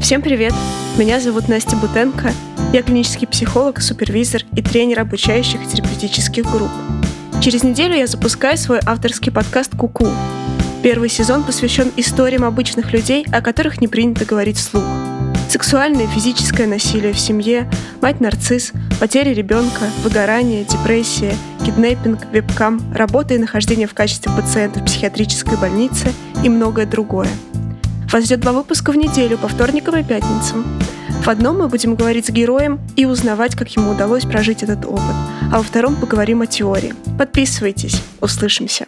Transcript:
Всем привет! Меня зовут Настя Бутенко. Я клинический психолог, супервизор и тренер обучающих терапевтических групп. Через неделю я запускаю свой авторский подкаст «Куку». -ку». Первый сезон посвящен историям обычных людей, о которых не принято говорить вслух. Сексуальное и физическое насилие в семье, мать-нарцисс, потеря ребенка, выгорание, депрессия, киднеппинг, вебкам, работа и нахождение в качестве пациента в психиатрической больнице и многое другое. Вас ждет два выпуска в неделю по вторникам и пятницам. В одном мы будем говорить с героем и узнавать, как ему удалось прожить этот опыт, а во втором поговорим о теории. Подписывайтесь, услышимся.